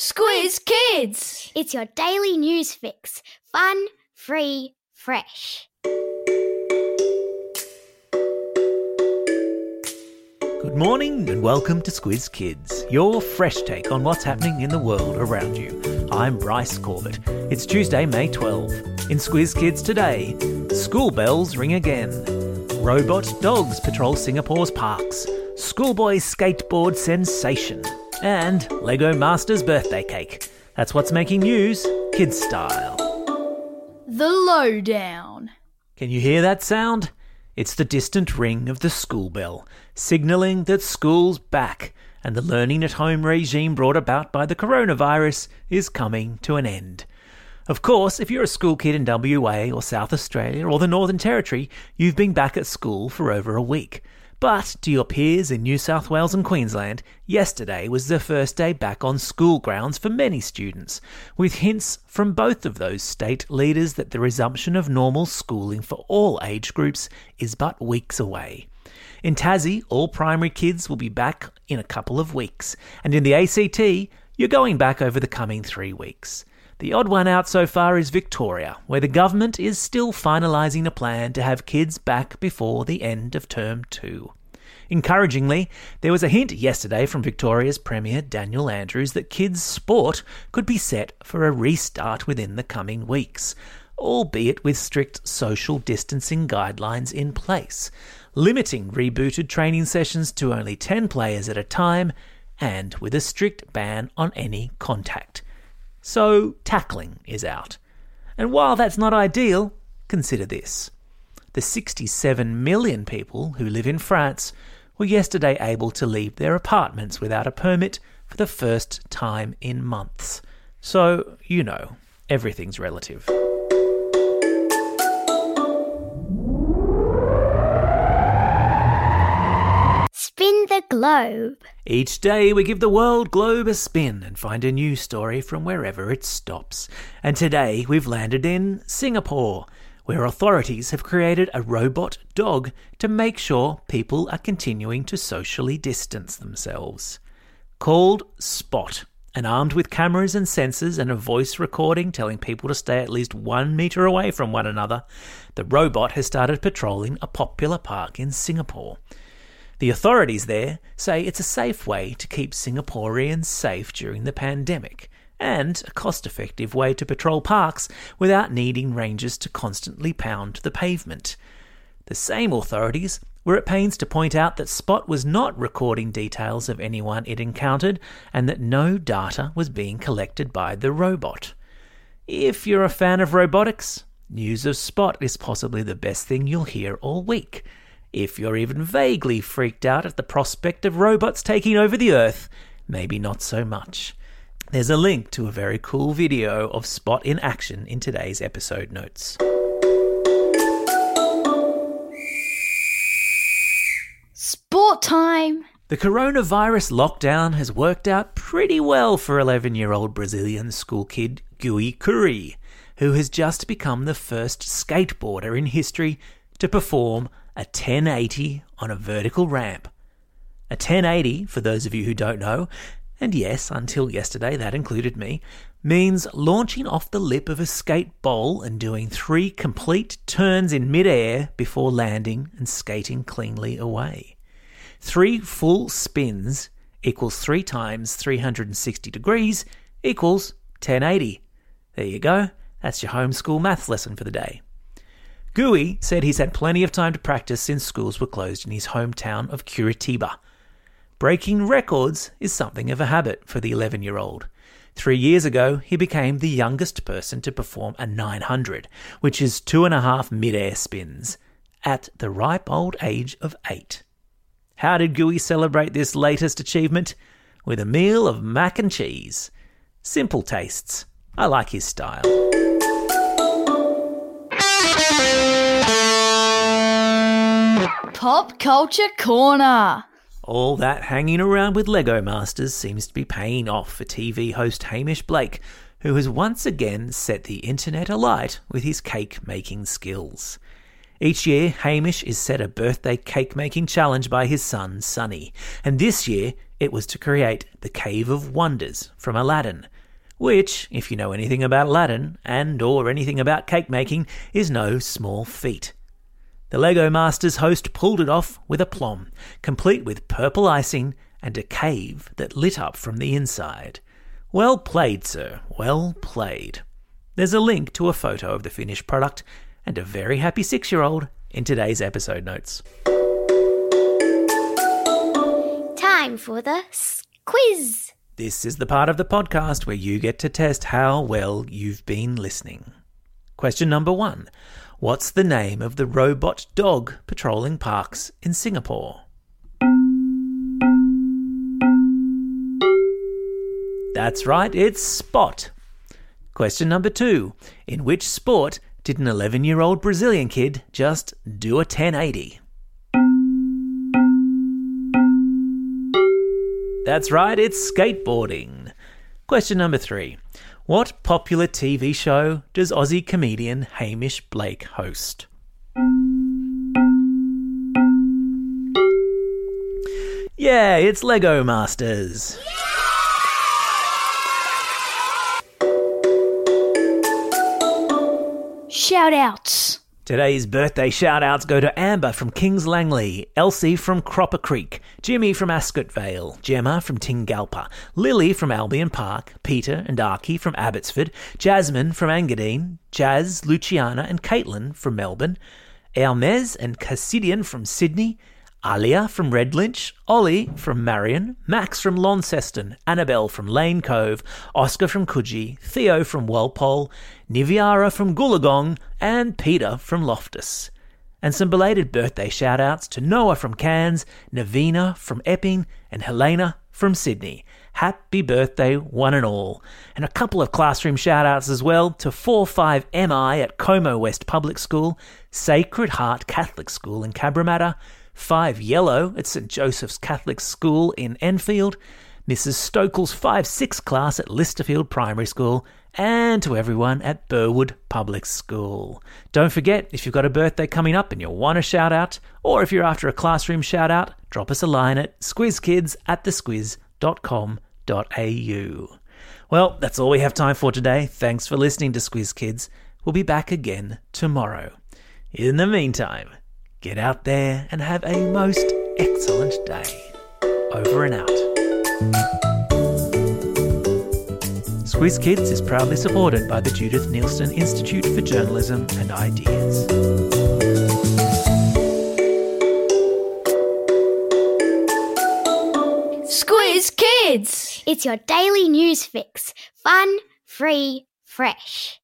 Squiz Kids! It's your daily news fix. Fun, free, fresh. Good morning and welcome to Squiz Kids, your fresh take on what's happening in the world around you. I'm Bryce Corbett. It's Tuesday, May 12. In Squiz Kids today, school bells ring again. Robot dogs patrol Singapore's parks. Schoolboy skateboard sensation. And Lego Master's birthday cake. That's what's making news, kids style. The Lowdown. Can you hear that sound? It's the distant ring of the school bell, signalling that school's back and the learning at home regime brought about by the coronavirus is coming to an end. Of course, if you're a school kid in WA or South Australia or the Northern Territory, you've been back at school for over a week. But to your peers in New South Wales and Queensland, yesterday was the first day back on school grounds for many students, with hints from both of those state leaders that the resumption of normal schooling for all age groups is but weeks away. In Tassie, all primary kids will be back in a couple of weeks, and in the ACT, you're going back over the coming three weeks. The odd one out so far is Victoria, where the government is still finalising a plan to have kids back before the end of term two. Encouragingly, there was a hint yesterday from Victoria's Premier Daniel Andrews that kids' sport could be set for a restart within the coming weeks, albeit with strict social distancing guidelines in place, limiting rebooted training sessions to only 10 players at a time and with a strict ban on any contact. So, tackling is out. And while that's not ideal, consider this. The 67 million people who live in France were yesterday able to leave their apartments without a permit for the first time in months. So, you know, everything's relative. Globe. Each day we give the world globe a spin and find a new story from wherever it stops. And today we've landed in Singapore, where authorities have created a robot dog to make sure people are continuing to socially distance themselves. Called Spot, and armed with cameras and sensors and a voice recording telling people to stay at least one metre away from one another, the robot has started patrolling a popular park in Singapore. The authorities there say it's a safe way to keep Singaporeans safe during the pandemic and a cost effective way to patrol parks without needing rangers to constantly pound the pavement. The same authorities were at pains to point out that Spot was not recording details of anyone it encountered and that no data was being collected by the robot. If you're a fan of robotics, news of Spot is possibly the best thing you'll hear all week. If you're even vaguely freaked out at the prospect of robots taking over the Earth, maybe not so much. There's a link to a very cool video of Spot in action in today's episode notes. Sport time! The coronavirus lockdown has worked out pretty well for 11 year old Brazilian school kid Gui Khury, who has just become the first skateboarder in history to perform a 1080 on a vertical ramp. A 1080, for those of you who don't know, and yes, until yesterday that included me, means launching off the lip of a skate bowl and doing three complete turns in midair before landing and skating cleanly away. Three full spins equals three times 360 degrees equals 1080. There you go. That's your homeschool maths lesson for the day. Gui said he's had plenty of time to practice since schools were closed in his hometown of Curitiba. Breaking records is something of a habit for the 11 year old. Three years ago, he became the youngest person to perform a 900, which is two and a half mid-air spins, at the ripe old age of eight. How did Gui celebrate this latest achievement? With a meal of mac and cheese. Simple tastes. I like his style. Pop Culture Corner! All that hanging around with Lego Masters seems to be paying off for TV host Hamish Blake, who has once again set the internet alight with his cake making skills. Each year, Hamish is set a birthday cake making challenge by his son, Sonny, and this year It was to create the Cave of Wonders from Aladdin, which, if you know anything about Aladdin and or anything about cake making, is no small feat. The Lego Masters host pulled it off with aplomb, complete with purple icing and a cave that lit up from the inside. Well played, sir, well played. There's a link to a photo of the finished product and a very happy six year old in today's episode notes. Time for the quiz. This is the part of the podcast where you get to test how well you've been listening. Question number one What's the name of the robot dog patrolling parks in Singapore? That's right, it's Spot. Question number two In which sport did an 11 year old Brazilian kid just do a 1080? That's right, it's skateboarding. Question number three What popular TV show does Aussie comedian Hamish Blake host? Yeah, it's Lego Masters. Shout outs. Today's birthday shout outs go to Amber from Kings Langley, Elsie from Cropper Creek, Jimmy from Ascot Vale, Gemma from Tingalpa, Lily from Albion Park, Peter and Archie from Abbotsford, Jasmine from Engadine, Jazz, Luciana and Caitlin from Melbourne, Hermes and Cassidian from Sydney, Alia from Redlynch, Ollie from Marion, Max from Launceston, Annabelle from Lane Cove, Oscar from Coogee, Theo from Walpole, Niviara from Goolagong, and Peter from Loftus. And some belated birthday shout outs to Noah from Cairns, Navina from Epping, and Helena from Sydney. Happy birthday, one and all. And a couple of classroom shout outs as well to 45MI at Como West Public School, Sacred Heart Catholic School in Cabramatta, 5 Yellow at St Joseph's Catholic School in Enfield, Mrs. Stokel's 5 6 class at Lysterfield Primary School, and to everyone at Burwood Public School. Don't forget, if you've got a birthday coming up and you want a shout out, or if you're after a classroom shout out, drop us a line at squizkids at thesquiz.com.au. Well, that's all we have time for today. Thanks for listening to Squiz Kids. We'll be back again tomorrow. In the meantime, get out there and have a most excellent day. Over and out. Squiz Kids is proudly supported by the Judith Neilson Institute for Journalism and Ideas. Squiz Kids. It's your daily news fix. Fun, free, fresh.